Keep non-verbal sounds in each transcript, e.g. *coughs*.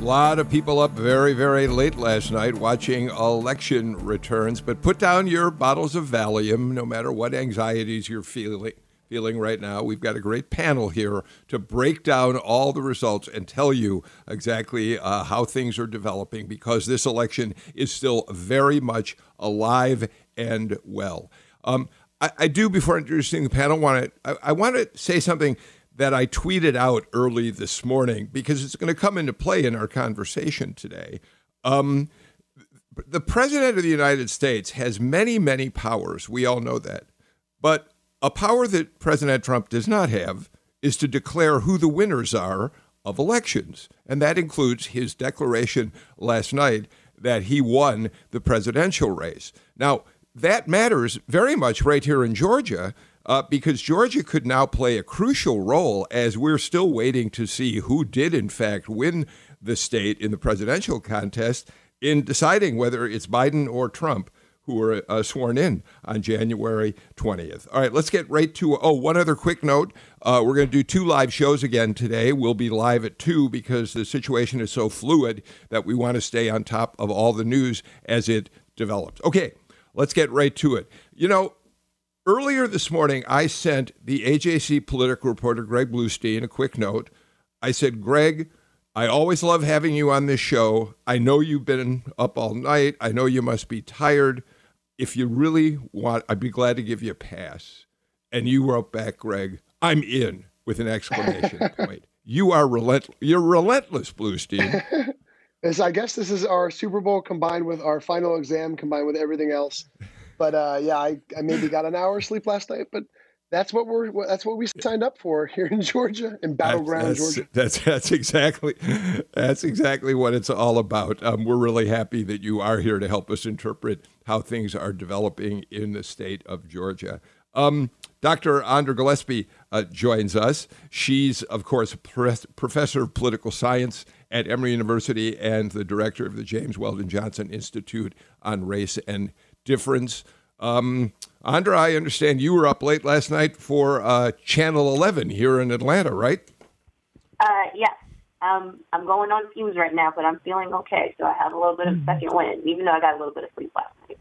A lot of people up very, very late last night watching election returns, but put down your bottles of Valium no matter what anxieties you're feeling feeling right now. We've got a great panel here to break down all the results and tell you exactly uh, how things are developing because this election is still very much alive and well. Um, I, I, do, before introducing the panel, want to I, I want to say something that I tweeted out early this morning because it's going to come into play in our conversation today. Um, the President of the United States has many, many powers. We all know that. But a power that President Trump does not have is to declare who the winners are of elections. And that includes his declaration last night that he won the presidential race. Now, that matters very much right here in Georgia uh, because Georgia could now play a crucial role as we're still waiting to see who did, in fact, win the state in the presidential contest in deciding whether it's Biden or Trump who were uh, sworn in on January 20th. All right, let's get right to. Oh, one other quick note. Uh, we're going to do two live shows again today. We'll be live at 2 because the situation is so fluid that we want to stay on top of all the news as it develops. Okay, let's get right to it. You know, Earlier this morning, I sent the AJC political reporter, Greg Bluestein, a quick note. I said, Greg, I always love having you on this show. I know you've been up all night. I know you must be tired. If you really want, I'd be glad to give you a pass. And you wrote back, Greg, I'm in with an exclamation *laughs* point. You are relentless. You're relentless, Bluestein. *laughs* I guess this is our Super Bowl combined with our final exam combined with everything else. But uh, yeah, I, I maybe got an hour sleep last night, but that's what we're that's what we signed up for here in Georgia in battleground that's, Georgia. That's that's exactly that's exactly what it's all about. Um, we're really happy that you are here to help us interpret how things are developing in the state of Georgia. Um, Dr. Andra Gillespie uh, joins us. She's, of course, professor of political science at Emory University and the director of the James Weldon Johnson Institute on Race and difference. Um, Andra, I understand you were up late last night for uh, Channel 11 here in Atlanta, right? Uh, yes. Um, I'm going on fumes right now, but I'm feeling okay. So I have a little bit of mm-hmm. second wind, even though I got a little bit of sleep last night.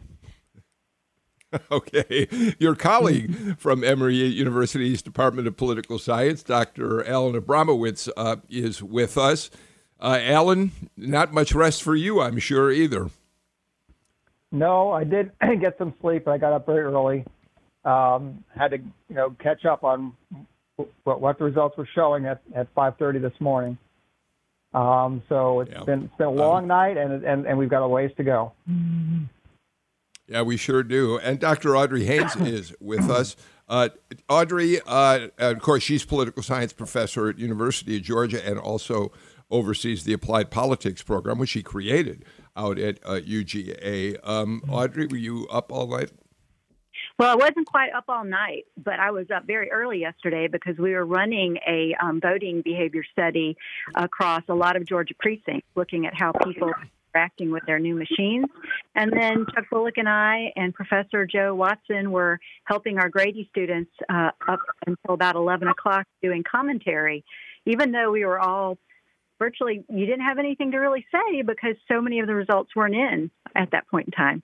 *laughs* Okay. Your colleague *laughs* from Emory University's Department of Political Science, Dr. Alan Abramowitz, uh, is with us. Uh, Alan, not much rest for you, I'm sure, either. No, I did *clears throat* get some sleep. I got up very early. Um, had to, you know, catch up on what, what the results were showing at, at 5:30 this morning. Um, so it's yeah. been it's been a long um, night, and, and and we've got a ways to go. Yeah, we sure do. And Dr. Audrey Haynes *coughs* is with us. Uh, Audrey, uh, of course, she's political science professor at University of Georgia and also oversees the applied politics program, which she created out at uh, UGA. Um, Audrey, were you up all night? Well, I wasn't quite up all night, but I was up very early yesterday because we were running a um, voting behavior study across a lot of Georgia precincts, looking at how people interacting with their new machines. And then Chuck Bullock and I and Professor Joe Watson were helping our Grady students uh, up until about 11 o'clock doing commentary, even though we were all virtually you didn't have anything to really say because so many of the results weren't in at that point in time.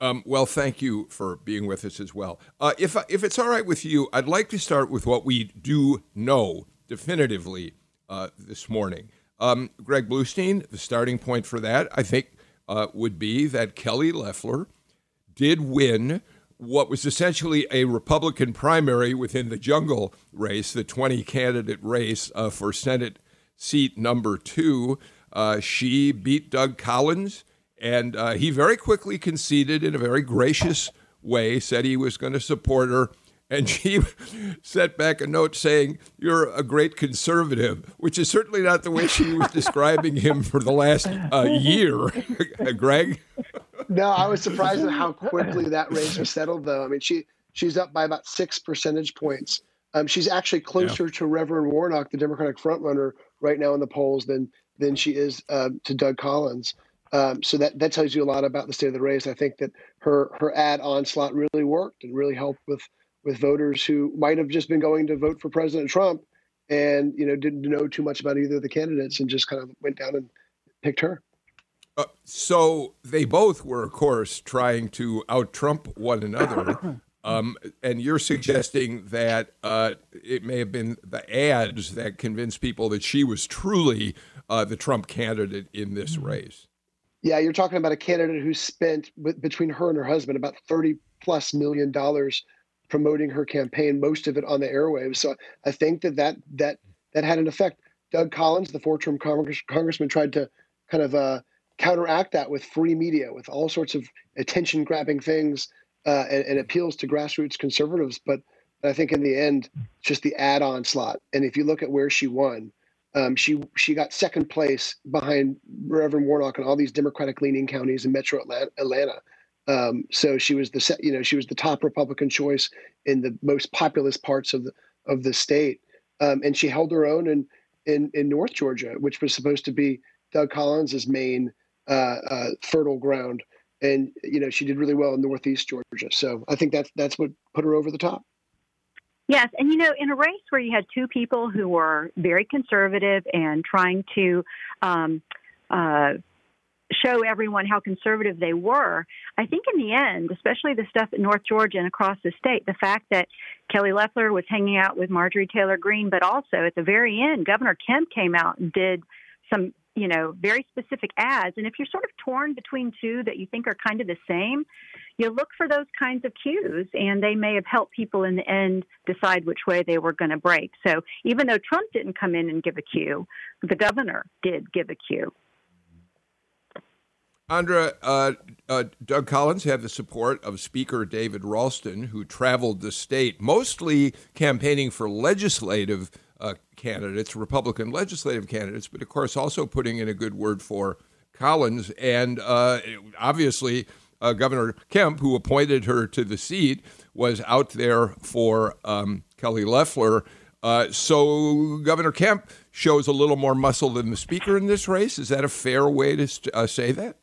Um, well, thank you for being with us as well. Uh, if if it's all right with you, I'd like to start with what we do know definitively uh, this morning. Um, Greg Bluestein, the starting point for that, I think, uh, would be that Kelly Loeffler did win what was essentially a Republican primary within the jungle race, the 20 candidate race uh, for Senate seat number two. Uh, she beat Doug Collins, and uh, he very quickly conceded in a very gracious way, said he was going to support her. And *laughs* she sent back a note saying, You're a great conservative, which is certainly not the way she was describing him for the last uh, year. *laughs* Greg? No, I was surprised at how quickly that race was *laughs* settled, though. I mean, she she's up by about six percentage points. Um, she's actually closer yeah. to Reverend Warnock, the Democratic frontrunner, right now in the polls than than she is uh, to Doug Collins. Um, so that that tells you a lot about the state of the race. I think that her her ad onslaught really worked and really helped with with voters who might have just been going to vote for President Trump and you know didn't know too much about either of the candidates and just kind of went down and picked her. Uh, so they both were, of course, trying to out Trump one another. *coughs* Um, and you're suggesting that uh, it may have been the ads that convinced people that she was truly uh, the Trump candidate in this mm-hmm. race. Yeah, you're talking about a candidate who spent between her and her husband about 30 plus million dollars promoting her campaign, most of it on the airwaves. So I think that that that that had an effect. Doug Collins, the four-term Congress, congressman, tried to kind of uh, counteract that with free media, with all sorts of attention-grabbing things uh, and, and, appeals to grassroots conservatives. But I think in the end, just the add-on slot. And if you look at where she won, um, she she got second place behind Reverend Warnock in all these Democratic-leaning counties in Metro Atlanta. Um, so she was the you know she was the top Republican choice in the most populous parts of the of the state, um, and she held her own in, in in North Georgia, which was supposed to be Doug Collins's main uh, uh, fertile ground, and you know she did really well in Northeast Georgia. So I think that's that's what put her over the top. Yes, and you know, in a race where you had two people who were very conservative and trying to um, uh, show everyone how conservative they were, I think in the end, especially the stuff in North Georgia and across the state, the fact that Kelly Loeffler was hanging out with Marjorie Taylor Greene, but also at the very end, Governor Kemp came out and did some you know, very specific ads. And if you're sort of torn between two that you think are kind of the same, you look for those kinds of cues, and they may have helped people in the end decide which way they were going to break. So even though Trump didn't come in and give a cue, the governor did give a cue. Andra, uh, uh, Doug Collins had the support of Speaker David Ralston, who traveled the state, mostly campaigning for legislative uh, candidates, Republican legislative candidates, but of course also putting in a good word for Collins. And uh, obviously, uh, Governor Kemp, who appointed her to the seat, was out there for um, Kelly Loeffler. Uh, so Governor Kemp shows a little more muscle than the speaker in this race. Is that a fair way to uh, say that?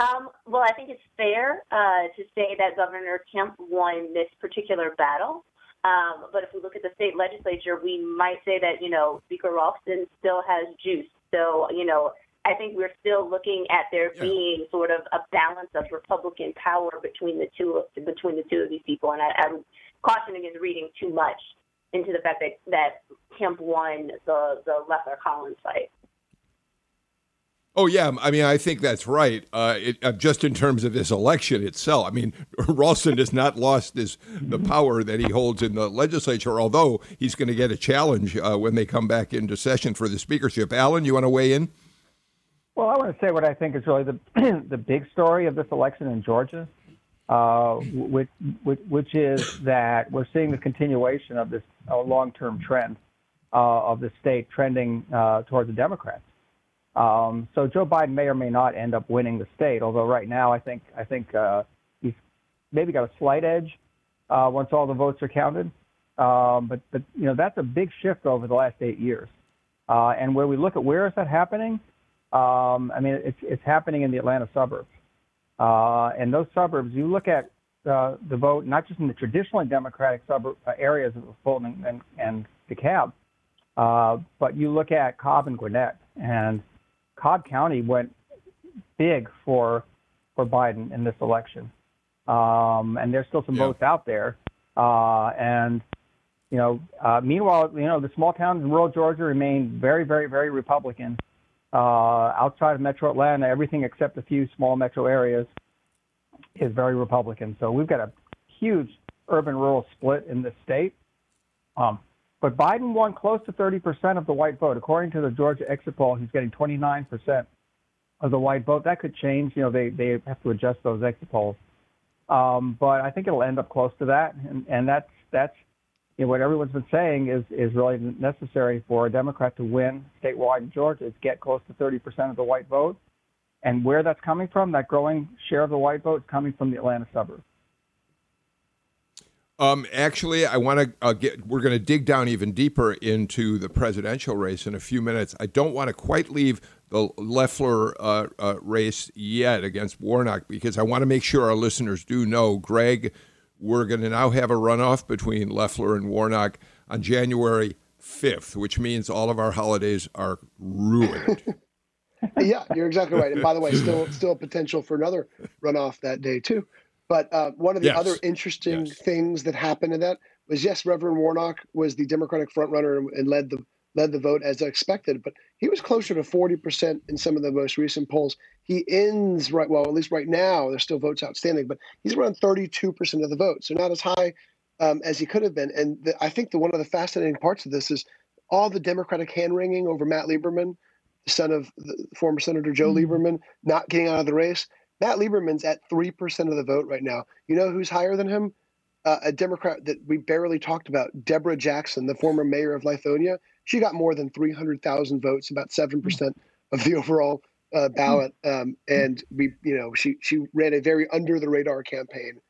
Um, well, I think it's fair uh, to say that Governor Kemp won this particular battle. Um, but if we look at the state legislature, we might say that, you know, Speaker Ralston still has juice. So, you know, I think we're still looking at there yeah. being sort of a balance of Republican power between the two of, between the two of these people. And I, I'm cautioning against reading too much into the fact that, that Kemp won the, the Loeffler Collins fight. Oh yeah, I mean I think that's right. Uh, it, uh, just in terms of this election itself, I mean *laughs* Ralston has not lost his the power that he holds in the legislature, although he's going to get a challenge uh, when they come back into session for the speakership. Alan, you want to weigh in? Well, I want to say what I think is really the *clears throat* the big story of this election in Georgia, uh, which, which, which is that we're seeing the continuation of this uh, long term trend uh, of the state trending towards the Democrats. Um, so Joe Biden may or may not end up winning the state, although right now I think I think uh, he's maybe got a slight edge uh, once all the votes are counted. Um, but but you know that's a big shift over the last eight years. Uh, and where we look at where is that happening, um, I mean it's it's happening in the Atlanta suburbs. Uh, and those suburbs, you look at uh, the vote not just in the traditionally Democratic suburb uh, areas of Fulton and, and DeKalb, uh, but you look at Cobb and Gwinnett and Cobb County went big for for Biden in this election, um, and there's still some yeah. votes out there. Uh, and you know, uh, meanwhile, you know, the small towns in rural Georgia remain very, very, very Republican. Uh, outside of Metro Atlanta, everything except a few small metro areas is very Republican. So we've got a huge urban-rural split in this state. Um, but Biden won close to 30% of the white vote. According to the Georgia exit poll, he's getting 29% of the white vote. That could change. You know, they, they have to adjust those exit polls. Um, but I think it'll end up close to that. And, and that's, that's you know, what everyone's been saying is, is really necessary for a Democrat to win statewide in Georgia is get close to 30% of the white vote. And where that's coming from, that growing share of the white vote is coming from the Atlanta suburbs. Um, actually, I want to uh, get. We're going to dig down even deeper into the presidential race in a few minutes. I don't want to quite leave the Loeffler uh, uh, race yet against Warnock because I want to make sure our listeners do know, Greg, we're going to now have a runoff between Loeffler and Warnock on January 5th, which means all of our holidays are ruined. *laughs* yeah, you're exactly right. And by the way, still still a potential for another runoff that day too. But uh, one of the yes. other interesting yes. things that happened in that was yes, Reverend Warnock was the Democratic frontrunner and led the led the vote as expected, but he was closer to 40% in some of the most recent polls. He ends right well, at least right now, there's still votes outstanding, but he's around 32% of the vote, so not as high um, as he could have been. And the, I think the one of the fascinating parts of this is all the Democratic hand wringing over Matt Lieberman, the son of the former Senator Joe mm-hmm. Lieberman, not getting out of the race. Matt Lieberman's at 3% of the vote right now. You know who's higher than him? Uh, a Democrat that we barely talked about, Deborah Jackson, the former mayor of Lithonia. She got more than 300,000 votes, about 7% of the *laughs* overall uh, ballot. Um, and we, you know, she, she ran a very under the radar campaign.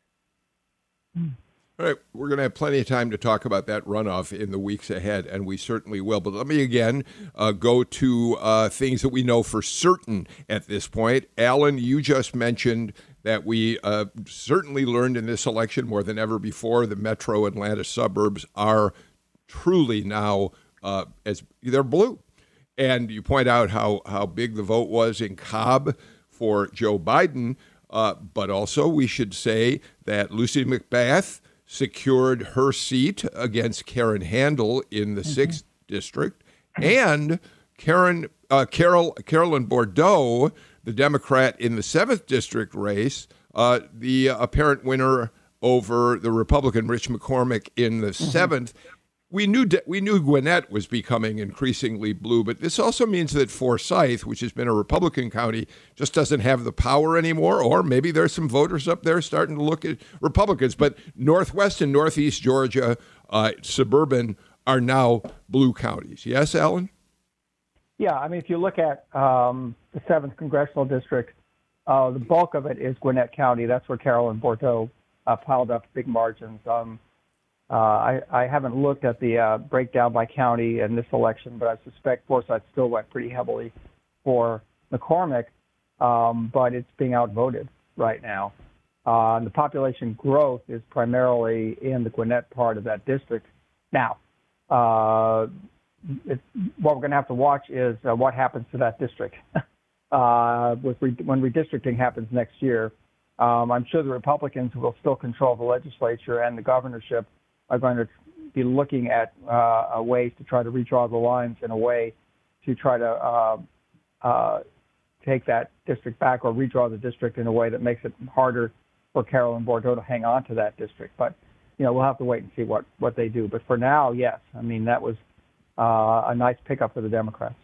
All right, we're going to have plenty of time to talk about that runoff in the weeks ahead, and we certainly will. But let me again uh, go to uh, things that we know for certain at this point. Alan, you just mentioned that we uh, certainly learned in this election more than ever before the metro Atlanta suburbs are truly now uh, as they're blue. And you point out how, how big the vote was in Cobb for Joe Biden. Uh, but also, we should say that Lucy McBath secured her seat against Karen Handel in the mm-hmm. 6th district and Karen uh, Carol Carolyn Bourdeaux, the Democrat in the 7th district race, uh, the apparent winner over the Republican Rich McCormick in the mm-hmm. 7th we knew we knew Gwinnett was becoming increasingly blue, but this also means that Forsyth, which has been a Republican county, just doesn't have the power anymore. Or maybe there's some voters up there starting to look at Republicans. But Northwest and Northeast Georgia, uh, suburban, are now blue counties. Yes, Alan. Yeah, I mean, if you look at um, the seventh congressional district, uh, the bulk of it is Gwinnett County. That's where Carolyn Bourdeaux uh, piled up big margins. Um, uh, I, I haven't looked at the uh, breakdown by county in this election, but I suspect Forsyth still went pretty heavily for McCormick, um, but it's being outvoted right now. Uh, the population growth is primarily in the Gwinnett part of that district. Now, uh, it, what we're going to have to watch is uh, what happens to that district *laughs* uh, with re- when redistricting happens next year. Um, I'm sure the Republicans will still control the legislature and the governorship are going to be looking at uh, ways to try to redraw the lines in a way to try to uh, uh, take that district back or redraw the district in a way that makes it harder for Carolyn Bourdeaux to hang on to that district. But you know, we'll have to wait and see what what they do. But for now, yes, I mean that was uh, a nice pickup for the Democrats.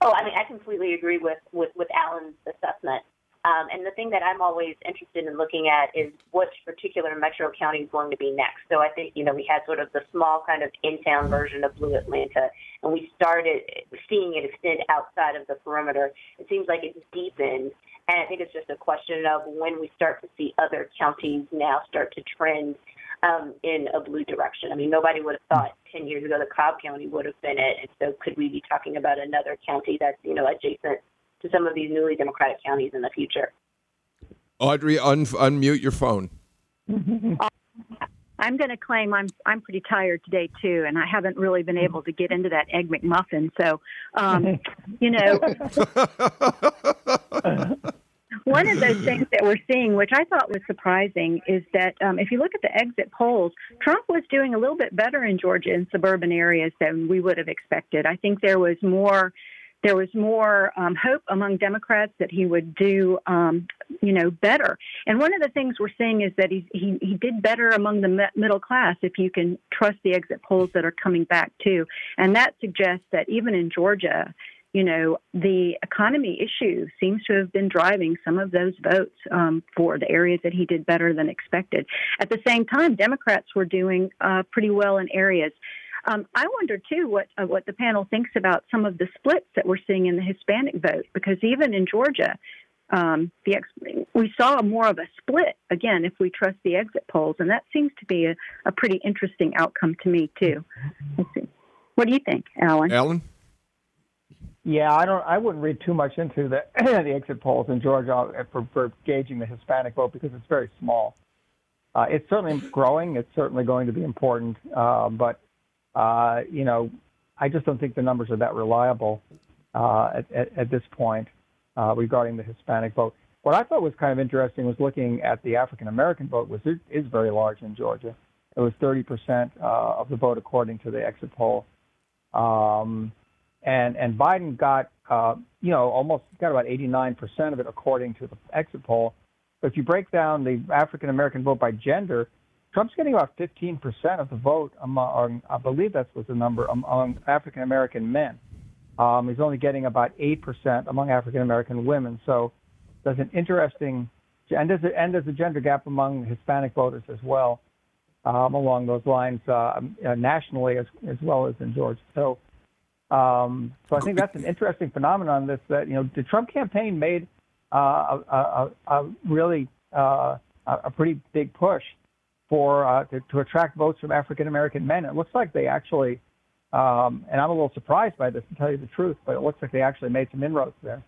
Oh, I mean, I completely agree with with, with Alan's assessment. Um, and the thing that I'm always interested in looking at is which particular metro county is going to be next. So I think, you know, we had sort of the small kind of in town version of Blue Atlanta, and we started seeing it extend outside of the perimeter. It seems like it's deepened. And I think it's just a question of when we start to see other counties now start to trend um, in a blue direction. I mean, nobody would have thought 10 years ago the Cobb County would have been it. And so could we be talking about another county that's, you know, adjacent to some of these newly Democratic counties in the future. Audrey, un- unmute your phone. *laughs* I'm going to claim I'm I'm pretty tired today too, and I haven't really been able to get into that egg McMuffin. So, um, *laughs* you know, *laughs* one of those things that we're seeing, which I thought was surprising, is that um, if you look at the exit polls, Trump was doing a little bit better in Georgia in suburban areas than we would have expected. I think there was more there was more um, hope among Democrats that he would do, um, you know, better. And one of the things we're seeing is that he he, he did better among the middle class, if you can trust the exit polls that are coming back too. And that suggests that even in Georgia, you know, the economy issue seems to have been driving some of those votes um, for the areas that he did better than expected. At the same time, Democrats were doing uh, pretty well in areas um, I wonder too what uh, what the panel thinks about some of the splits that we're seeing in the Hispanic vote, because even in Georgia, um, the ex- we saw more of a split again if we trust the exit polls, and that seems to be a, a pretty interesting outcome to me too. Let's see. What do you think, Alan? Alan? Yeah, I don't. I wouldn't read too much into the *clears throat* the exit polls in Georgia for, for gauging the Hispanic vote because it's very small. Uh, it's certainly growing. It's certainly going to be important, uh, but uh, you know, I just don't think the numbers are that reliable uh, at, at, at, this point uh, regarding the Hispanic vote. What I thought was kind of interesting was looking at the African American vote, which is very large in Georgia. It was 30% uh, of the vote according to the exit poll. Um, and and Biden got uh, you know almost got about 89 percent of it according to the exit poll. But if you break down the African American vote by gender, Trump's getting about 15 percent of the vote among I believe that was the number among African American men. Um, he's only getting about eight percent among African American women. So there's an interesting and there's a, and there's a gender gap among Hispanic voters as well um, along those lines uh, nationally as as well as in Georgia. So um, so I think that's an interesting phenomenon. This that you know the Trump campaign made uh, a, a, a, really uh, a pretty big push for uh, to, to, attract votes from African American men. It looks like they actually, um, and I'm a little surprised by this to tell you the truth, but it looks like they actually made some inroads there.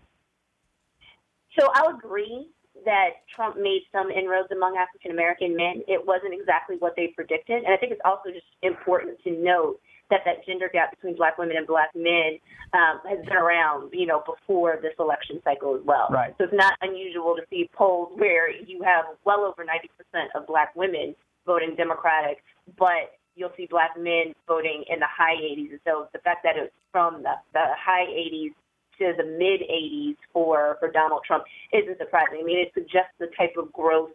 So I'll agree that Trump made some inroads among African American men. It wasn't exactly what they predicted, and I think it's also just important to note that that gender gap between black women and black men um, has been around, you know, before this election cycle as well. Right. So it's not unusual to see polls where you have well over 90% of black women voting Democratic, but you'll see black men voting in the high 80s. And so the fact that it's from the, the high 80s to the mid 80s for, for Donald Trump isn't surprising. I mean, it suggests the type of growth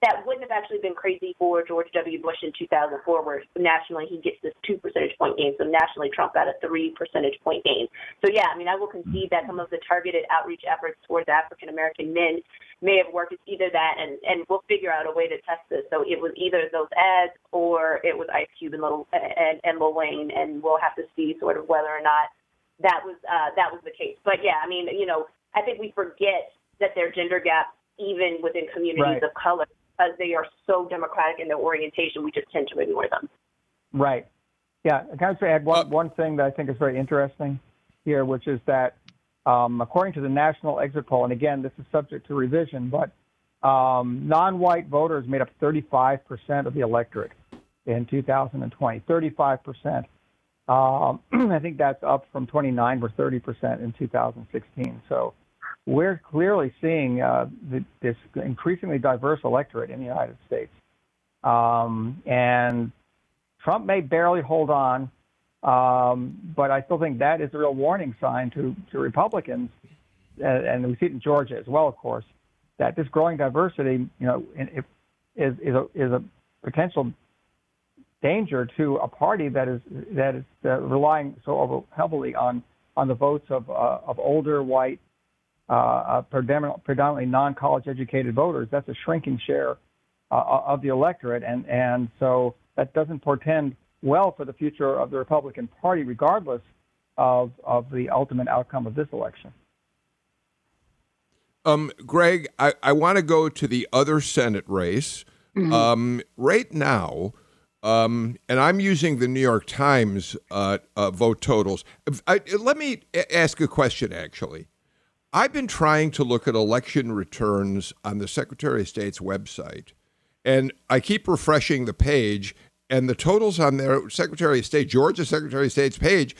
that wouldn't have actually been crazy for George W. Bush in 2004, where nationally he gets this two percentage point gain. So nationally, Trump got a three percentage point gain. So yeah, I mean, I will concede that some of the targeted outreach efforts towards African American men may have worked. It's either that, and and we'll figure out a way to test this. So it was either those ads or it was Ice Cube and Little and, and Lil Wayne, and we'll have to see sort of whether or not that was uh, that was the case. But yeah, I mean, you know, I think we forget that there are gender gaps even within communities right. of color because they are so democratic in their orientation, we just tend to ignore them. Right. Yeah. Can I just add one, uh, one thing that I think is very interesting here, which is that um, according to the national exit poll, and again, this is subject to revision, but um, non-white voters made up 35% of the electorate in 2020. 35%. Um, *clears throat* I think that's up from 29 or 30% in 2016. So we're clearly seeing uh, this increasingly diverse electorate in the United States. Um, and Trump may barely hold on, um, but I still think that is a real warning sign to, to Republicans, and, and we see it in Georgia as well, of course, that this growing diversity, you know, is, is, a, is a potential danger to a party that is that is uh, relying so heavily on on the votes of uh, of older white uh, uh predominantly non-college educated voters. That's a shrinking share uh, of the electorate, and and so that doesn't portend well for the future of the Republican Party, regardless of of the ultimate outcome of this election. Um, Greg, I, I want to go to the other Senate race. Mm-hmm. Um, right now, um, and I'm using the New York Times uh, uh, vote totals. I, let me ask a question, actually. I've been trying to look at election returns on the Secretary of State's website, and I keep refreshing the page, and the totals on their Secretary of State, Georgia Secretary of State's page,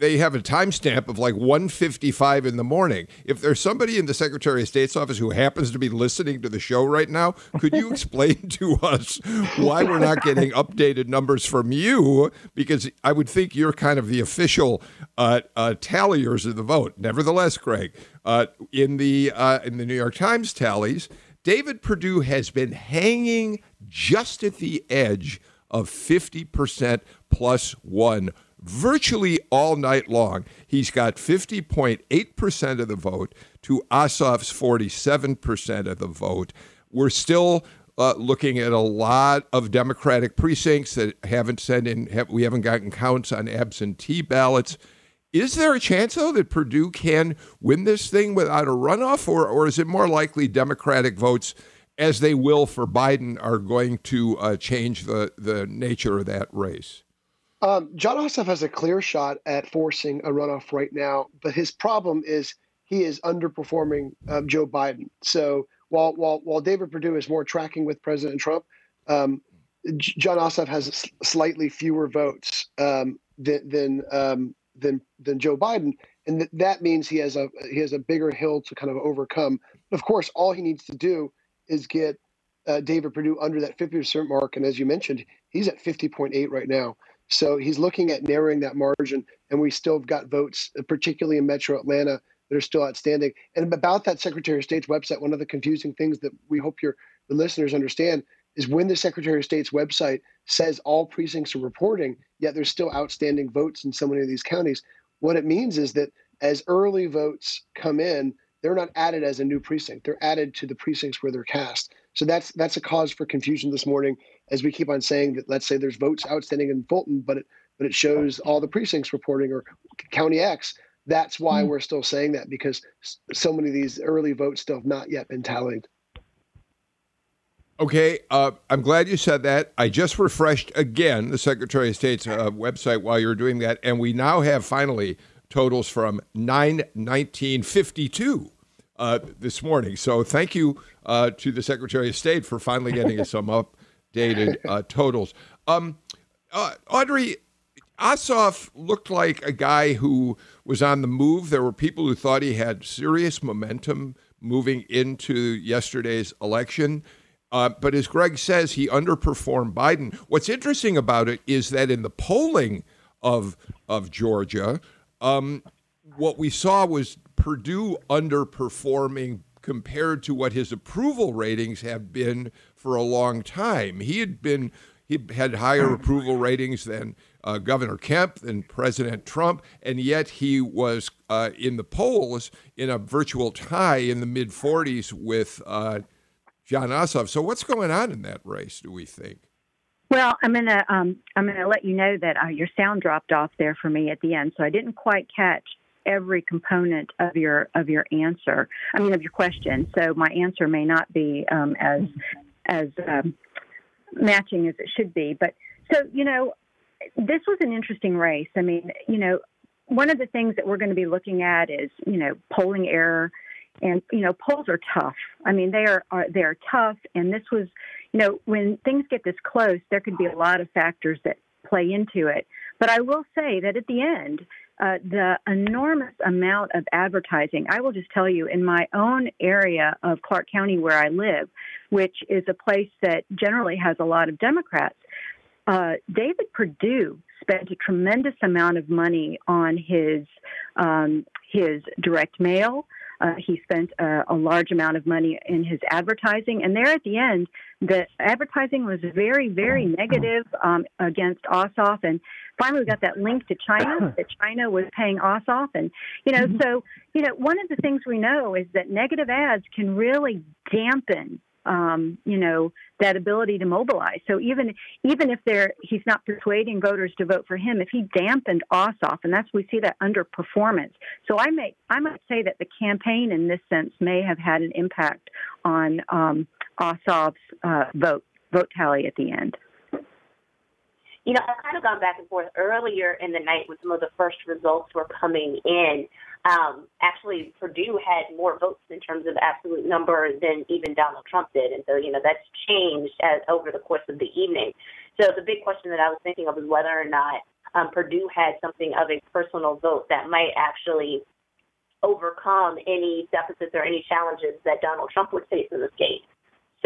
they have a timestamp of like 1:55 in the morning. If there's somebody in the Secretary of State's office who happens to be listening to the show right now, could you explain *laughs* to us why we're not getting updated numbers from you? Because I would think you're kind of the official uh, uh, talliers of the vote. Nevertheless, Greg, uh, in the uh, in the New York Times tallies, David Perdue has been hanging just at the edge of 50% plus one virtually all night long. He's got 50.8% of the vote to Ossoff's 47% of the vote. We're still uh, looking at a lot of Democratic precincts that haven't sent in, have, we haven't gotten counts on absentee ballots. is there a chance, though, that Perdue can win this thing without a runoff, or, or is it more likely Democratic votes, as they will for Biden, are going to uh, change the, the nature of that race? Um, Jon Ossoff has a clear shot at forcing a runoff right now, but his problem is he is underperforming um, Joe Biden. So while while while David Perdue is more tracking with President Trump, um, Jon Ossoff has slightly fewer votes um, than than, um, than than Joe Biden, and th- that means he has a he has a bigger hill to kind of overcome. Of course, all he needs to do is get uh, David Perdue under that 50% mark, and as you mentioned, he's at 50.8 right now. So he's looking at narrowing that margin, and we still have got votes, uh, particularly in Metro Atlanta, that are still outstanding. And about that Secretary of State's website, one of the confusing things that we hope your the listeners understand is when the Secretary of State's website says all precincts are reporting, yet there's still outstanding votes in so many of these counties. What it means is that as early votes come in, they're not added as a new precinct. They're added to the precincts where they're cast. So that's that's a cause for confusion this morning as we keep on saying that let's say there's votes outstanding in Fulton, but it but it shows all the precincts reporting or county X. That's why mm-hmm. we're still saying that because so many of these early votes still have not yet been tallied. Okay, uh, I'm glad you said that. I just refreshed again the Secretary of State's uh, website while you were doing that, and we now have finally totals from 9 1952 uh, this morning. So thank you uh, to the Secretary of State for finally getting us *laughs* some updated uh, totals. Um, uh, Audrey, Ossoff looked like a guy who was on the move. There were people who thought he had serious momentum moving into yesterday's election. Uh, but as Greg says, he underperformed Biden. What's interesting about it is that in the polling of of Georgia, um, what we saw was Perdue underperforming compared to what his approval ratings have been for a long time. He had been he had higher approval ratings than uh, Governor Kemp and President Trump, and yet he was uh, in the polls in a virtual tie in the mid 40s with uh, Jon Ossoff. So what's going on in that race? Do we think? Well, I'm gonna um, I'm gonna let you know that uh, your sound dropped off there for me at the end, so I didn't quite catch every component of your of your answer. I mean, of your question. So my answer may not be um, as as um, matching as it should be. But so you know, this was an interesting race. I mean, you know, one of the things that we're going to be looking at is you know polling error, and you know polls are tough. I mean, they are, are they are tough, and this was you know, when things get this close, there could be a lot of factors that play into it. But I will say that at the end, uh, the enormous amount of advertising, I will just tell you, in my own area of Clarke County where I live, which is a place that generally has a lot of Democrats, uh, David Perdue spent a tremendous amount of money on his um, his direct mail, uh, he spent uh, a large amount of money in his advertising, and there at the end, the advertising was very, very negative um, against Ossoff. And finally, we got that link to China *coughs* that China was paying Ossoff, and you know, mm-hmm. so you know, one of the things we know is that negative ads can really dampen um, you know, that ability to mobilize. So even even if they're he's not persuading voters to vote for him, if he dampened Ossoff, and that's we see that underperformance. So I may I might say that the campaign in this sense may have had an impact on um, Ossoff's uh, vote vote tally at the end. You know, I've kind of gone back and forth earlier in the night when some of the first results were coming in um, actually Perdue had more votes in terms of absolute number than even Donald Trump did, and so you know that's changed as over the course of the evening. So the big question that I was thinking of is whether or not um, Perdue had something of a personal vote that might actually overcome any deficits or any challenges that Donald Trump would face in this case.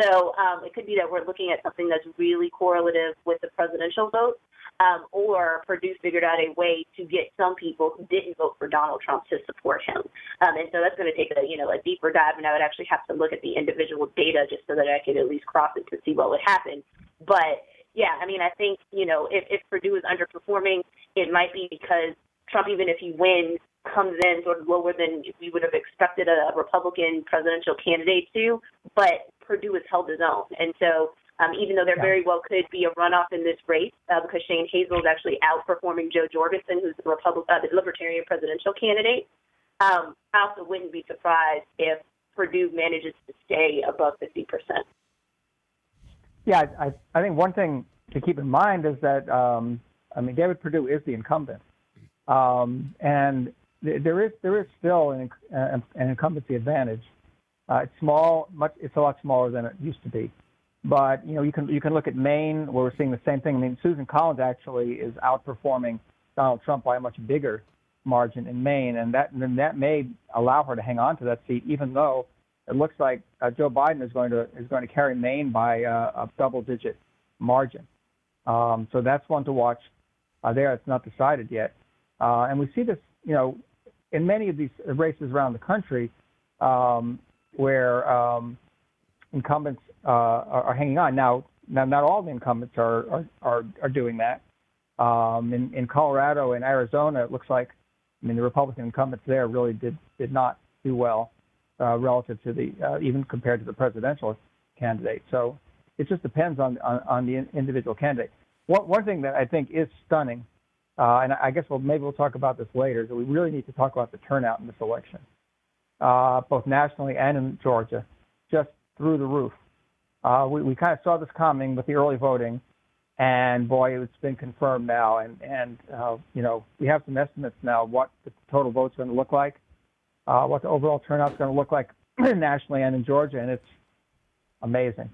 So um, it could be that we're looking at something that's really correlative with the presidential vote, um, or Perdue figured out a way to get some people who didn't vote for Donald Trump to support him. Um, and so that's going to take a you know a deeper dive, and I would actually have to look at the individual data just so that I could at least cross it to see what would happen. But yeah, I mean, I think you know if, if Perdue is underperforming, it might be because Trump, even if he wins, comes in sort of lower than we would have expected a Republican presidential candidate to. But Perdue has held his own, and so Um, even though there very well could be a runoff in this race uh, because Shane Hazel is actually outperforming Jo Jorgensen, who's the, Republic, uh, the Libertarian presidential candidate. Um, I also wouldn't be surprised if Perdue manages to stay above 50%. Yeah, I, I think one thing to keep in mind is that, um, I mean, David Perdue is the incumbent. Um, and th- there is there is still an, uh, an incumbency advantage. Uh, it's small, much. It's a lot smaller than it used to be. But you know, you can you can look at Maine, where we're seeing the same thing. I mean, Susan Collins actually is outperforming Donald Trump by a much bigger margin in Maine, and that and that may allow her to hang on to that seat, even though it looks like uh, Joe Biden is going to is going to carry Maine by uh, a double-digit margin. Um, so that's one to watch. Uh, there, it's not decided yet, uh, and we see this, you know, in many of these races around the country, um, where um, incumbents uh, are, are, hanging on. Now, now, not all the incumbents are are, are, are doing that. Um, in, in Colorado and Arizona, it looks like I mean, the Republican incumbents there really did did not do well uh, relative to the uh, even compared to the presidential candidate. So it just depends on on, on the individual candidate. One one thing that I think is stunning, uh, and I guess we'll maybe we'll talk about this later, that we really need to talk about the turnout in this election, uh, both nationally and in Georgia, just through the roof. Uh, we we kind of saw this coming with the early voting and boy, it's been confirmed now. And and uh, you know we have some estimates now what the total vote's going to look like, uh, what the overall turnout's going to look like *clears throat* nationally and in Georgia, and it's amazing.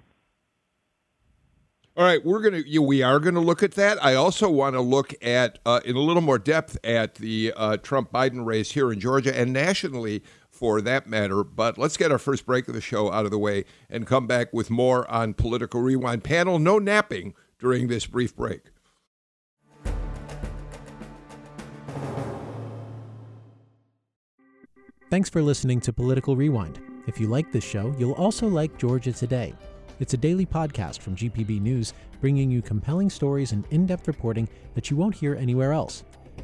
All right, we're gonna you, we are gonna look at that. I also want to look at uh, in a little more depth at the uh, Trump Biden race here in Georgia and nationally for that matter. But let's get our first break of the show out of the way and come back with more on political rewind panel. No napping during this brief break. Thanks for listening to Political Rewind. If you like this show, you'll also like Georgia Today. It's a daily podcast from GPB News, bringing you compelling stories and in depth reporting that you won't hear anywhere else.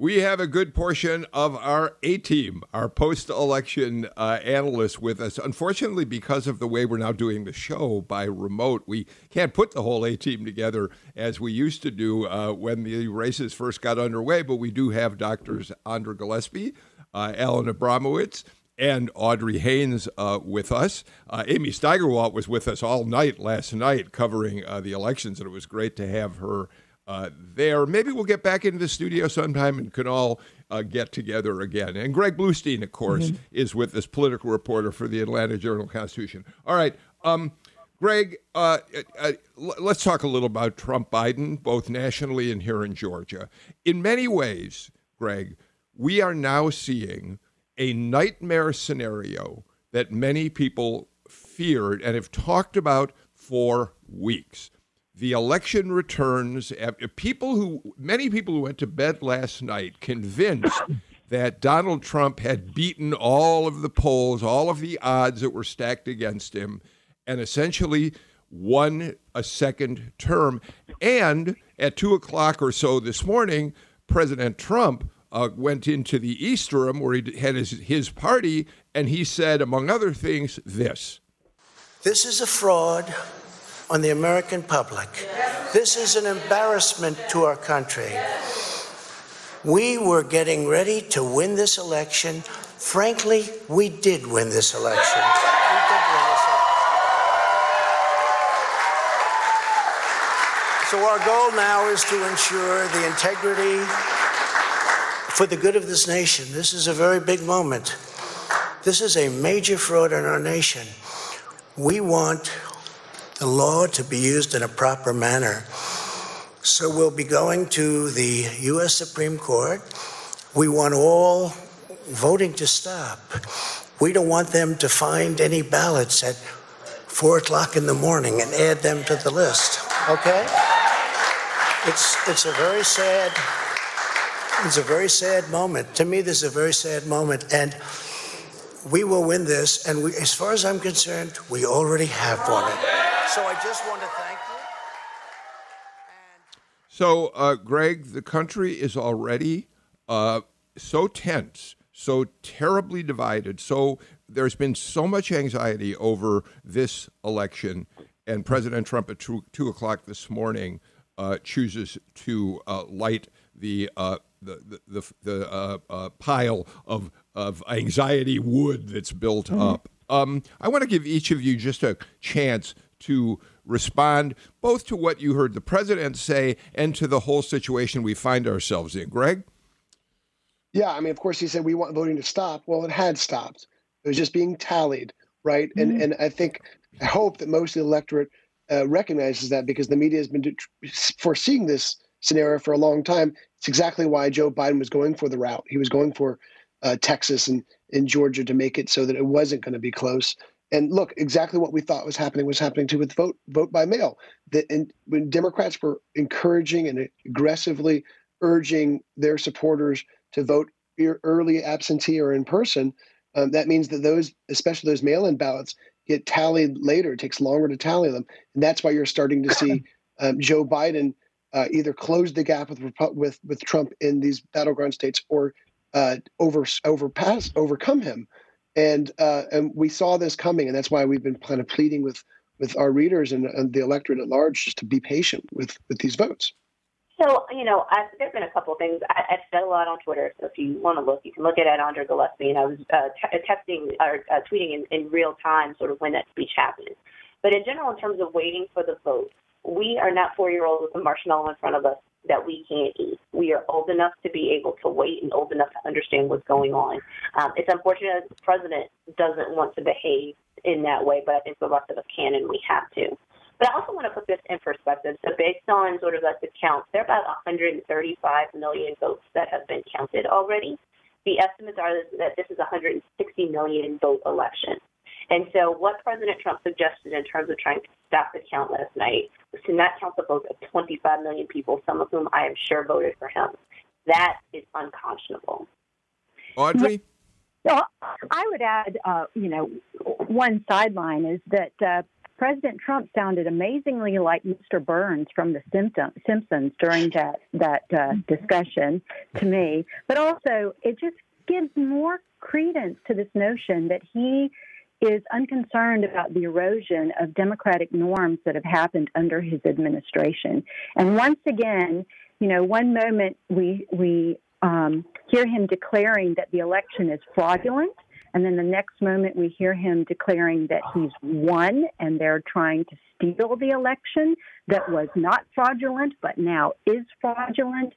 We have a good portion of our A team, our post election uh, analysts, with us. Unfortunately, because of the way we're now doing the show by remote, we can't put the whole A team together as we used to do uh, when the races first got underway. But we do have doctors Andra Gillespie, uh, Alan Abramowitz, and Audrey Haynes uh, with us. Uh, Amy Steigerwalt was with us all night last night covering uh, the elections, and it was great to have her uh, there. Maybe we'll get back into the studio sometime and can all uh, get together again. And Greg Bluestein, of course, mm-hmm. is with this political reporter for the Atlanta Journal Constitution. All right. Um, Greg, uh, uh let's talk a little about Trump Biden, both nationally and here in Georgia. In many ways, Greg, we are now seeing a nightmare scenario that many people feared and have talked about for weeks the election returns. People who, many people who went to bed last night convinced *coughs* that Donald Trump had beaten all of the polls, all of the odds that were stacked against him, and essentially won a second term. And at two o'clock or so this morning, President Trump uh, went into the East Room where he had his, his party, and he said, among other things, this. This is a fraud on the American public. This is an embarrassment to our country. We were getting ready to win this election. Frankly, we did win this election. So, our goal now is to ensure the integrity for the good of this nation. This is a very big moment. This is a major fraud in our nation. We want the law to be used in a proper manner. So we'll be going to the U.S. Supreme Court. We want all voting to stop. We don't want them to find any ballots at four o'clock in the morning and add them to the list. Okay? It's it's a very sad it's a very sad moment. To me, this is a very sad moment. And we will win this. And we, as far as I'm concerned, we already have won it. So I just want to thank you. So, uh, Greg, the country is already uh, so tense, so terribly divided. So there's been so much anxiety over this election, and President Trump at two, two o'clock this morning uh, chooses to uh, light the uh, the the, the, the uh, uh, pile of of anxiety wood that's built mm-hmm. up. Um, I want to give each of you just a chance to respond both to what you heard the president say and to the whole situation we find ourselves in. Greg? Yeah, I mean, of course, he said we want voting to stop. Well, it had stopped. It was just being tallied, right? Mm-hmm. And and I think, I hope that most of the electorate uh, recognizes that because the media has been foreseeing this scenario for a long time. It's exactly why Joe Biden was going for the route. He was going for uh, Texas and, in Georgia to make it so that it wasn't going to be close. And look, exactly what we thought was happening was happening too with vote vote by mail. That and when Democrats were encouraging and aggressively urging their supporters to vote early absentee or in person, um, that means that those, especially those mail-in ballots, get tallied later. It takes longer to tally them, and that's why you're starting to see *laughs* um, Joe Biden uh, either close the gap with with with Trump in these battleground states or uh, over overpass overcome him and uh, and we saw this coming, and that's why we've been kind of pleading with with our readers and, and the electorate at large just to be patient with with these votes. So, you know, I, there's been a couple of things. I, I've said a lot on Twitter, so if you want to look, you can look at it Andra Gillespie. And I was uh, t- texting or uh, tweeting in, in real time sort of when that speech happened. But in general, in terms of waiting for the vote, we are not four year olds with a marshmallow in front of us that we can't eat. We are old enough to be able to wait and old enough to understand what's going on. Um, it's unfortunate that the president doesn't want to behave in that way, but I think the rest of us can and we have to. But I also want to put this in perspective. So, based on sort of like the counts, there are about 135 million votes that have been counted already. The estimates are that this is a 160 million vote election. And so, what President Trump suggested in terms of trying to stop the count last night was to not count the votes of 25 million people, some of whom I am sure voted for him. That is unconscionable. Audrey? So I would add, uh, you know, one sideline is that uh, President Trump sounded amazingly like Mr. Burns from The Simpsons during that that uh, discussion to me. But also, it just gives more credence to this notion that he is unconcerned about the erosion of democratic norms that have happened under his administration. And once again, you know, one moment we we um, hear him declaring that the election is fraudulent, and then the next moment we hear him declaring that he's won and they're trying to steal the election that was not fraudulent but now is fraudulent.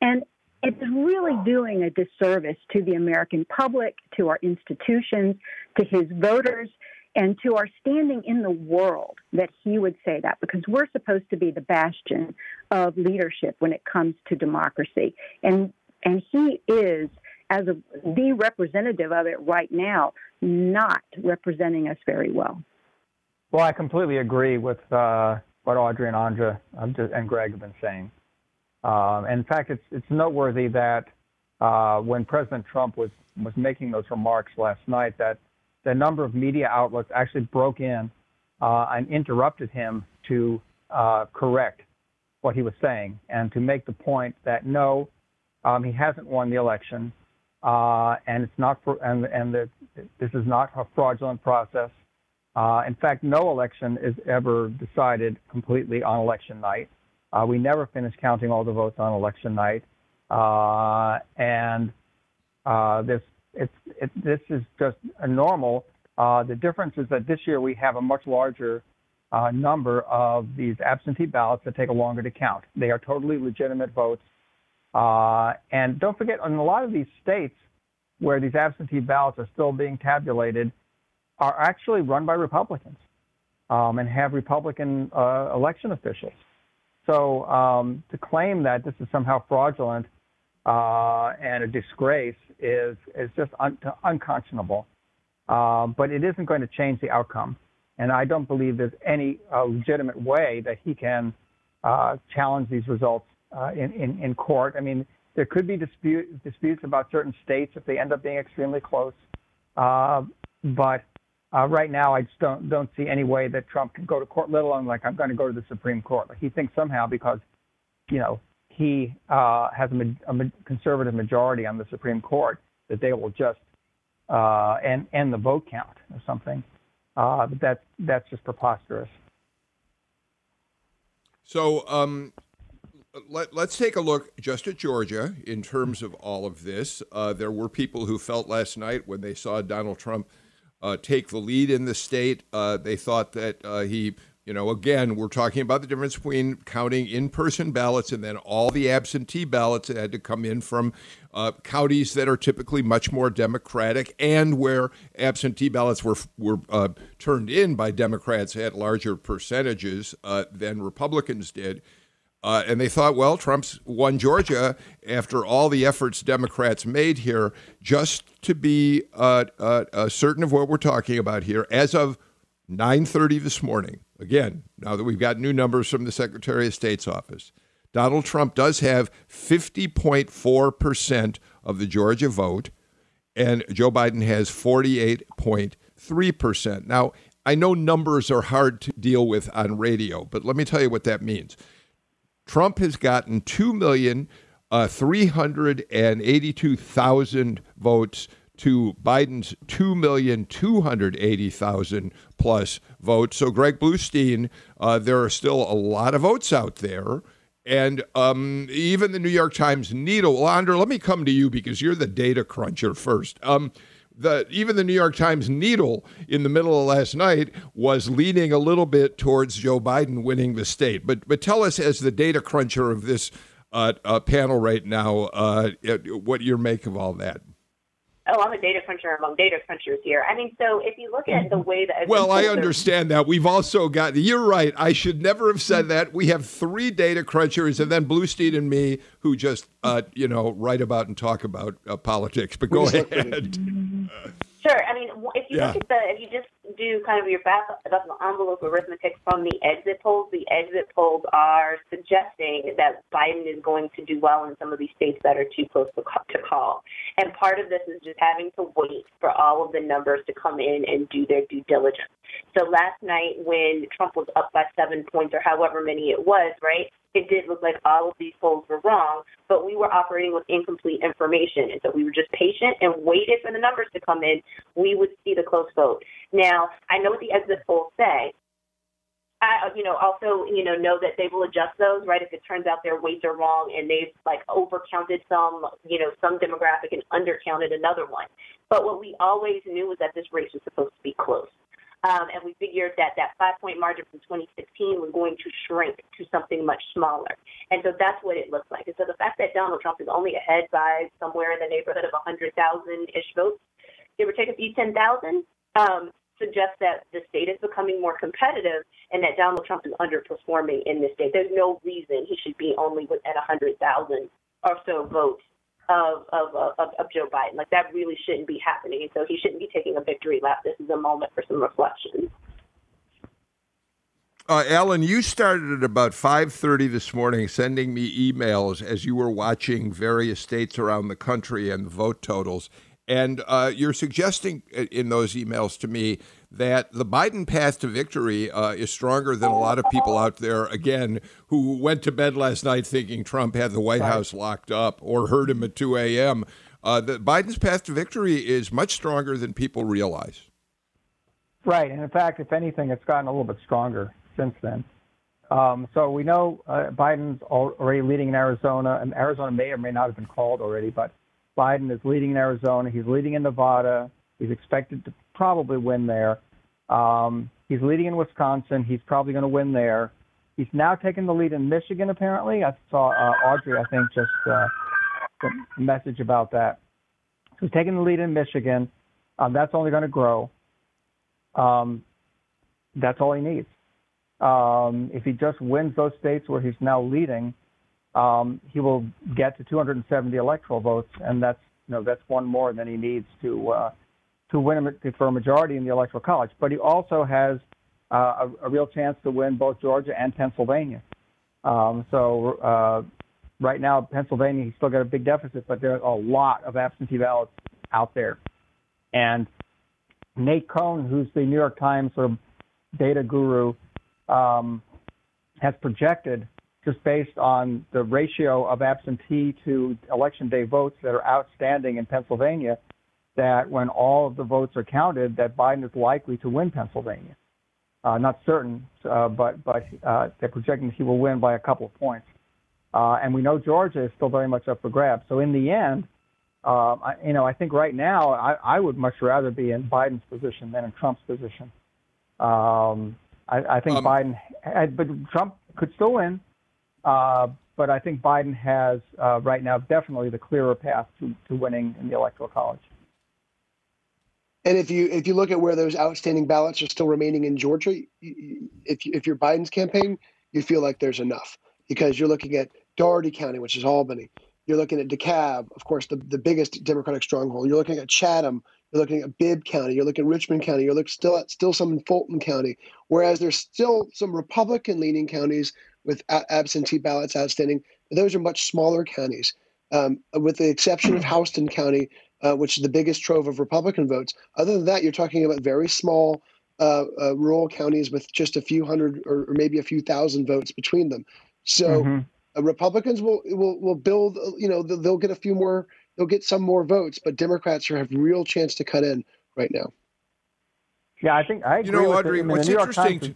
And it's really doing a disservice to the American public, to our institutions, to his voters, and to our standing in the world that he would say that because we're supposed to be the bastion of leadership when it comes to democracy. And and he is as a, the representative of it right now not representing us very well. Well, I completely agree with uh, what Audrey and Andra and Greg have been saying. Um, in fact, it's it's noteworthy that uh, when President Trump was was making those remarks last night, that the number of media outlets actually broke in uh, and interrupted him to uh, correct what he was saying and to make the point that no, um, he hasn't won the election, uh, and it's not for, and and that this is not a fraudulent process. Uh, in fact, no election is ever decided completely on election night. Uh, we never finish counting all the votes on election night, uh, and uh, this it's it, this is just a normal. Uh, the difference is that this year we have a much larger uh, number of these absentee ballots that take longer to count. They are totally legitimate votes, uh, and don't forget, in a lot of these states where these absentee ballots are still being tabulated, are actually run by Republicans um, and have Republican election officials. So um, to claim that this is somehow fraudulent uh, and a disgrace is is just un- unconscionable. Uh, but it isn't going to change the outcome, and I don't believe there's any uh, legitimate way that he can uh, challenge these results uh, in, in, in court. I mean, there could be dispute, disputes about certain states if they end up being extremely close. Uh, but uh, right now, I just don't don't see any way that Trump can go to court. Let alone like I'm going to go to the Supreme Court. Like he thinks somehow because, you know, he uh, has a, a, conservative majority on the Supreme Court that they will just uh, end end the vote count or something. Uh, but that's that's just preposterous. So um, let, us take a look just at Georgia in terms of all of this. Uh, there were people who felt last night when they saw Donald Trump uh, take the lead in the state, uh, they thought that uh, he, you know, again, we're talking about the difference between counting in person ballots and then all the absentee ballots that had to come in from uh, counties that are typically much more Democratic and where absentee ballots were, were uh, turned in by Democrats at larger percentages than Republicans did. Uh, and they thought, well, Trump's won Georgia after all the efforts Democrats made here, just to be uh, uh, uh certain of what we're talking about here. As of 9:30 this morning, again, now that we've got new numbers from the Secretary of State's office, Donald Trump does have 50.4 percent of the Georgia vote, and Joe Biden has 48.3 percent. Now, I know numbers are hard to deal with on radio, but let me tell you what that means. Trump has gotten 2,382,000 uh, votes to Biden's 2,280,000 plus votes. So, Greg Bluestein, uh, there are still a lot of votes out there. And um, even the New York Times needle, Andra, let me come to you because you're the data cruncher first. Um, the even the New York Times needle in the middle of last night was leaning a little bit towards Joe Biden winning the state. But but tell us, as the data cruncher of this uh, uh, panel right now, uh, what your make of all that oh, I'm a data cruncher among data crunchers here. I mean, so if you look at the way that well, I understand that we've also got. You're right. I should never have said that. We have three data crunchers, and then Bluestein and me, who just uh, you know write about and talk about uh, politics. But go ahead. Sure. I mean, if you yeah. look at the, if you just do kind of your back of the envelope arithmetic from the exit polls, the exit polls are suggesting that Biden is going to do well in some of these states that are too close to call. And part of this is just having to wait for all of the numbers to come in and do their due diligence. So last night, when Trump was up by seven points or however many it was, right? It did look like all of these polls were wrong, but we were operating with incomplete information. And so we were just patient and waited for the numbers to come in. We would see the close vote. Now, I know what the exit polls say. I, you know, also, you know, know that they will adjust those, right? If it turns out their weights are wrong and they've like overcounted some, you know, some demographic and undercounted another one. But what we always knew was that this race was supposed to be close. Um, and we figured that that five point margin from 2016 was going to shrink to something much smaller. And so that's what it looks like. And so the fact that Donald Trump is only ahead by somewhere in the neighborhood of 100,000 ish votes, give or take a few 10,000, um, suggests that the state is becoming more competitive and that Donald Trump is underperforming in this state. There's no reason he should be only at 100,000 or so votes of, of, of, of Joe Biden. Like that really shouldn't be happening. So he shouldn't be taking a victory lap. This is a moment for some reflection. Uh, Alan, you started at about 5:30 this morning, sending me emails as you were watching various states around the country and the vote totals. And uh, you're suggesting in those emails to me that the Biden path to victory uh, is stronger than a lot of people out there, again, who went to bed last night thinking Trump had the White right. House locked up or heard him at 2 a.m. Uh, that Biden's path to victory is much stronger than people realize. Right. And in fact, if anything, it's gotten a little bit stronger since then. Um, so we know uh, Biden's already leading in Arizona, and Arizona may or may not have been called already, but Biden is leading in Arizona. He's leading in Nevada. He's expected to probably win there. Um, he's leading in Wisconsin. He's probably going to win there. He's now taking the lead in Michigan, apparently. I saw uh, Audrey, I think, just uh, a message about that. So he's taking the lead in Michigan. Um, that's only going to grow. Um, that's all he needs. Um, if he just wins those states where he's now leading, um, he will get to 270 electoral votes, and that's you know that's one more than he needs to uh, to win for a majority in the electoral college. But he also has uh, a, a, real chance to win both Georgia and Pennsylvania. Um, so uh, right now, Pennsylvania, he's still got a big deficit, but there are a lot of absentee ballots out there, and Nate Cohn, who's the New York Times sort of data guru, um, has projected just based on the ratio of absentee to election day votes that are outstanding in Pennsylvania, that when all of the votes are counted, that Biden is likely to win Pennsylvania. Uh, not certain, uh, but but uh, they're projecting he will win by a couple of points. Uh, and we know Georgia is still very much up for grabs. So in the end, uh, I, you know, I think right now I, I would much rather be in Biden's position than in Trump's position. Um, I, I think um, Biden, but Trump could still win. Uh, but I think Biden has uh, right now definitely the clearer path to, to winning in the electoral college. And if you if you look at where those outstanding ballots are still remaining in Georgia, if if you're Biden's campaign, you feel like there's enough because you're looking at Dougherty County, which is Albany. You're looking at DeKalb, of course, the, the biggest Democratic stronghold. You're looking at Chatham. You're looking at Bibb County. You're looking at Richmond County. You're looking still at still some in Fulton County. Whereas there's still some Republican-leaning counties with absentee ballots outstanding. Those are much smaller counties, um, with the exception of Houston County, uh, which is the biggest trove of Republican votes. Other than that, you're talking about very small uh, uh, rural counties with just a few hundred or, or, maybe a few thousand votes between them. So mm-hmm. Uh, Republicans will will will build. Uh, you know, they'll, they'll get a few more. They'll get some more votes, but Democrats have real chance to cut in right now. Yeah, I think I agree. You know, Audrey, what's interesting. To...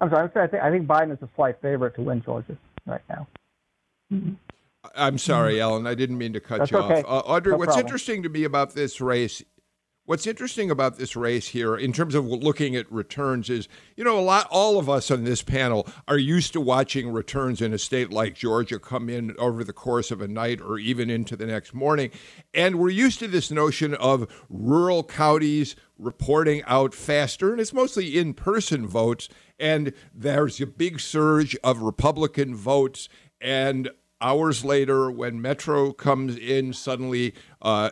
I'm sorry. I think I think Biden is a slight favorite to win Georgia right now. Mm-hmm. I'm sorry, Alan. I didn't mean to cut That's you okay. off. Uh, Audrey, no what's problem. interesting to me about this race What's interesting about this race here, in terms of looking at returns, is you know a lot. All of us on this panel are used to watching returns in a state like Georgia come in over the course of a night or even into the next morning, and we're used to this notion of rural counties reporting out faster, and it's mostly in-person votes. And there's a big surge of Republican votes, and hours later, when Metro comes in, suddenly uh,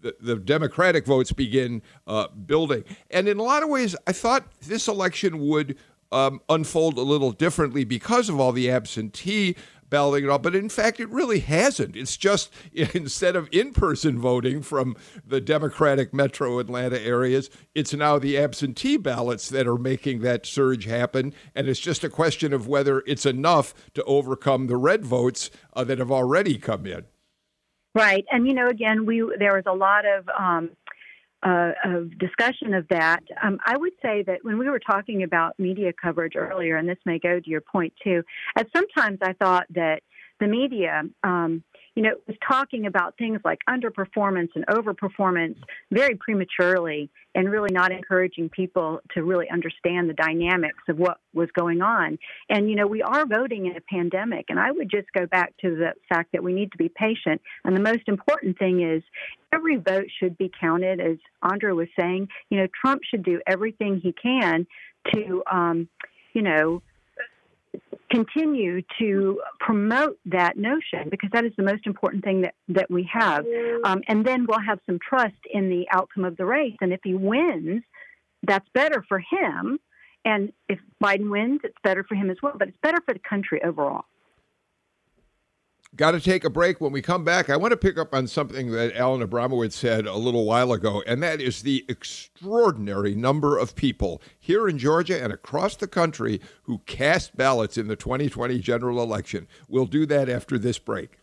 the, the Democratic votes begin uh, building. And in a lot of ways, I thought this election would um, unfold a little differently because of all the absentee balloting and all, but in fact, it really hasn't. It's just *laughs* instead of in person voting from the Democratic metro Atlanta areas, it's now the absentee ballots that are making that surge happen. And it's just a question of whether it's enough to overcome the red votes uh, that have already come in. Right, and you know, again, we there was a lot of um, uh, of discussion of that. Um, I would say that when we were talking about media coverage earlier, and this may go to your point too, at sometimes I thought that the media um, you know, was talking about things like underperformance and overperformance very prematurely and really not encouraging people to really understand the dynamics of what was going on. And, you know, we are voting in a pandemic. And I would just go back to the fact that we need to be patient. And the most important thing is every vote should be counted, as Andra was saying. You know, Trump should do everything he can to, um, you know, continue to promote that notion because that is the most important thing that, that we have. Um, and then we'll have some trust in the outcome of the race. And if he wins, that's better for him. And if Biden wins, it's better for him as well. But it's better for the country overall. Got to take a break. When we come back, I want to pick up on something that Alan Abramowitz said a little while ago, and that is the extraordinary number of people here in Georgia and across the country who cast ballots in the 2020 general election. We'll do that after this break.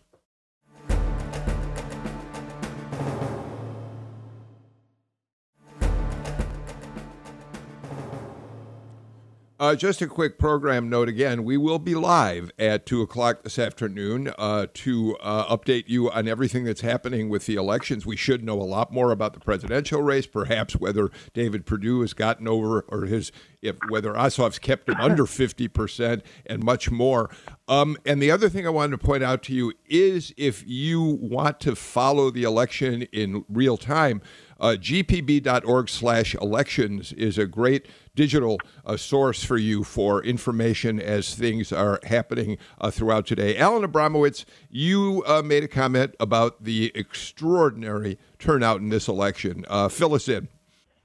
Uh, just a quick program note again. We will be live at 2 o'clock this afternoon uh, to uh, update you on everything that's happening with the elections. We should know a lot more about the presidential race, perhaps whether David Perdue has gotten over or his, if whether Ossoff's kept him under *laughs* 50% and much more. Um, and the other thing I wanted to point out to you is if you want to follow the election in real time, uh, gpb.org slash elections is a great digital uh, source for you for information as things are happening uh, throughout today. Alan Abramowitz, you uh, made a comment about the extraordinary turnout in this election. Uh, fill us in.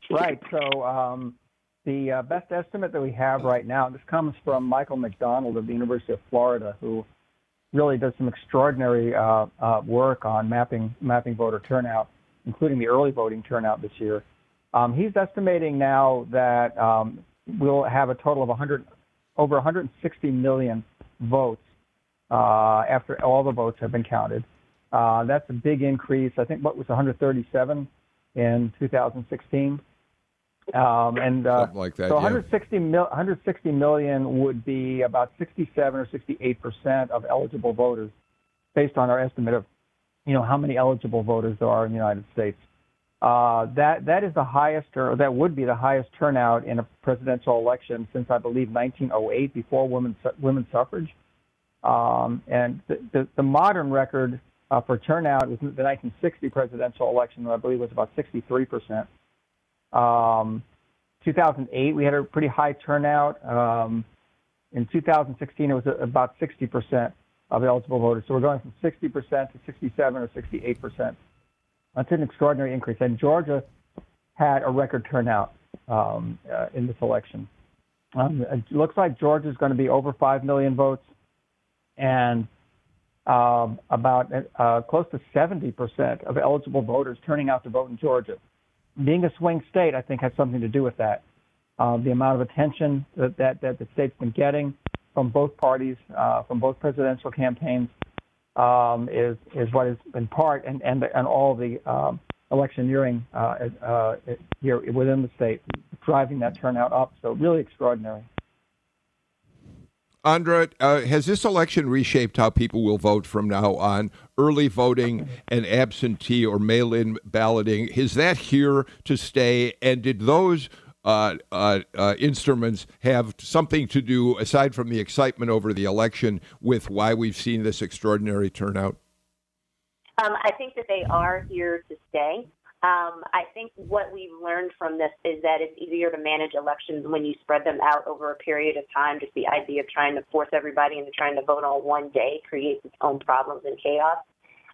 Right. So, um, the uh, best estimate that we have right now, this comes from Michael McDonald of the University of Florida, who really does some extraordinary work on mapping mapping voter turnout including the early voting turnout this year. Um, he's estimating now that um, we'll have a total of 100, over 160 million votes uh, after all the votes have been counted. Uh, that's a big increase. I think what was 137 in 2016. Um, and uh, Something like that, so yeah. mil- 160 million would be about 67 or 68 percent of eligible voters, based on our estimate of, you know, how many eligible voters there are in the United States. Uh, that that is the highest, or that would be the highest turnout in a presidential election since I believe 1908, before women's women's suffrage. Um, and the, the, the modern record uh, for turnout was the 1960 presidential election, I believe was about 63 percent. Um, 2008, we had a pretty high turnout. Um, in 2016, it was about 60 percent of eligible voters. So we're going from 60 percent to 67 or 68 percent. That's an extraordinary increase. And Georgia had a record turnout um, uh, in this election. Um, it looks like Georgia is going to be over 5 million votes, and um, about uh, close to 70% of eligible voters turning out to vote in Georgia. Being a swing state, I think, has something to do with that. Uh, the amount of attention that, that, that the state's been getting from both parties, uh, from both presidential campaigns, um, is is what is in part and and and all the um, electioneering uh, uh, here within the state driving that turnout up. So really extraordinary. Andra, uh, has this election reshaped how people will vote from now on? Early voting and absentee or mail in balloting, is that here to stay? And did those uh, uh, uh, instruments have something to do, aside from the excitement over the election, with why we've seen this extraordinary turnout? Um, I think that they are here to stay. Um, I think what we've learned from this is that it's easier to manage elections when you spread them out over a period of time. Just the idea of trying to force everybody into trying to vote on one day creates its own problems and chaos.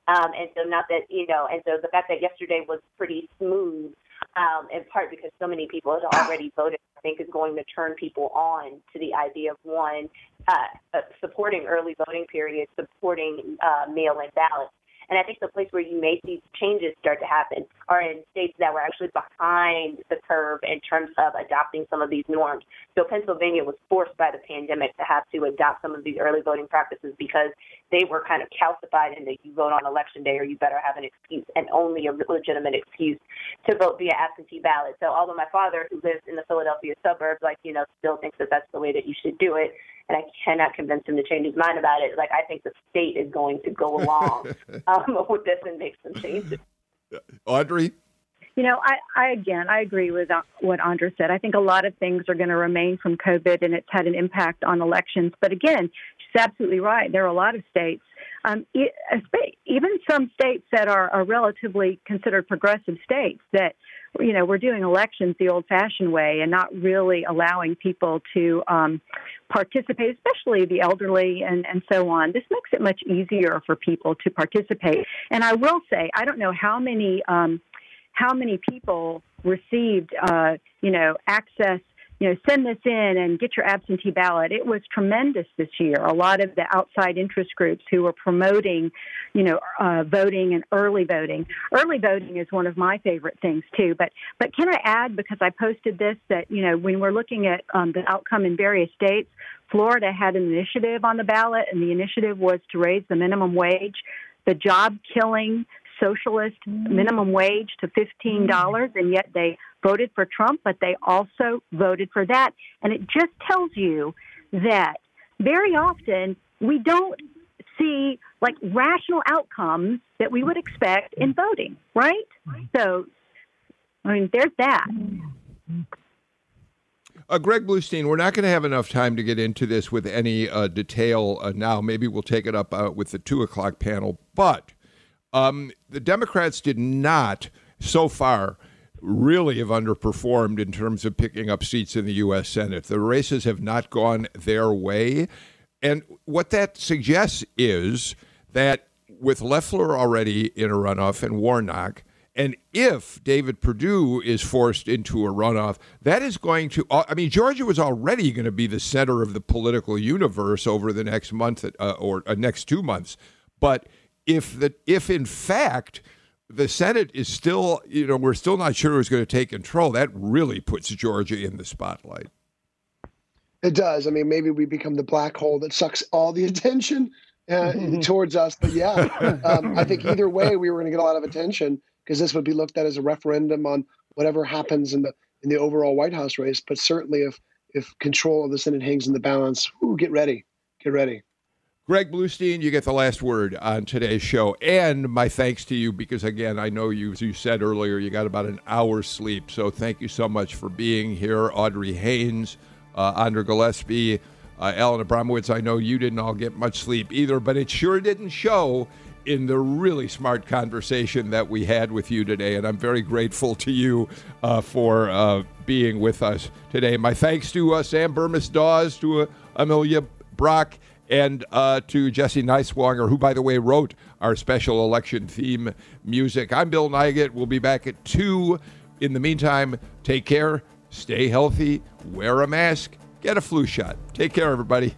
Um, and so, not that you know, and so the fact that yesterday was pretty smooth, um, in part because so many people had already voted, I think is going to turn people on to the idea of one uh, uh, supporting early voting periods, supporting uh, mail-in ballots. And I think the place where you may see changes start to happen are in states that were actually behind the curve in terms of adopting some of these norms. So Pennsylvania was forced by the pandemic to have to adopt some of these early voting practices because they were kind of calcified in that you vote on election day or you better have an excuse and only a legitimate excuse to vote via absentee ballot. So although my father, who lives in the Philadelphia suburbs, like, you know, still thinks that that's the way that you should do it, and I cannot convince him to change his mind about it. Like I think the state is going to go along *laughs* um, with this and make some changes. Audrey? You know, I, I again, I agree with uh, what Andra said. I think a lot of things are going to remain from COVID, and it's had an impact on elections. But again, she's absolutely right. There are a lot of states, um, even some states that are, are relatively considered progressive states, that you know we're doing elections the old-fashioned way and not really allowing people to um, participate, especially the elderly and, and so on. This makes it much easier for people to participate. And I will say, I don't know how many. Um, how many people received, uh, you know, access, you know, send this in and get your absentee ballot. It was tremendous this year. A lot of the outside interest groups who were promoting, you know, uh, voting and early voting. Early voting is one of my favorite things too. But but can I add because I posted this that you know when we're looking at um, the outcome in various states, Florida had an initiative on the ballot, and the initiative was to raise the minimum wage. The job killing socialist minimum wage to $15, and yet they voted for Trump, but they also voted for that. And it just tells you that very often we don't see like rational outcomes that we would expect in voting, right? So, I mean, there's that. Uh, Greg Bluestein, we're not going to have enough time to get into this with any uh, detail uh, now. Maybe we'll take it up uh, with the two o'clock panel. But um, the Democrats did not, so far, really have underperformed in terms of picking up seats in the U.S. Senate. The races have not gone their way. And what that suggests is that with Loeffler already in a runoff and Warnock, and if David Perdue is forced into a runoff, that is going to, I mean, Georgia was already going to be the center of the political universe over the next month uh, or uh, next two months. But if the if in fact the Senate is still, you know, we're still not sure who's going to take control. That really puts Georgia in the spotlight. It does. I mean, maybe we become the black hole that sucks all the *laughs* attention uh, towards us. But yeah, *laughs* um, I think either way, we were going to get a lot of attention because this would be looked at as a referendum on whatever happens in the in the overall White House race. But certainly, if if control of the Senate hangs in the balance, ooh, get ready, get ready. Greg Bluestein, you get the last word on today's show. And my thanks to you because, again, I know you, as you said earlier, you got about an hour's sleep. So thank you so much for being here. Audrey Haynes, uh, Andra Gillespie, uh, Alan Abramowitz, I know you didn't all get much sleep either, but it sure didn't show in the really smart conversation that we had with you today. And I'm very grateful to you uh, for uh, being with us today. My thanks to uh, Sam Bermas Dawes, to uh, Amelia Brock, and uh, to Jesse Neiswanger, who, by the way, wrote our special election theme music. I'm Bill Nigut. We'll be back at 2. In the meantime, take care, stay healthy, wear a mask, get a flu shot. Take care, everybody.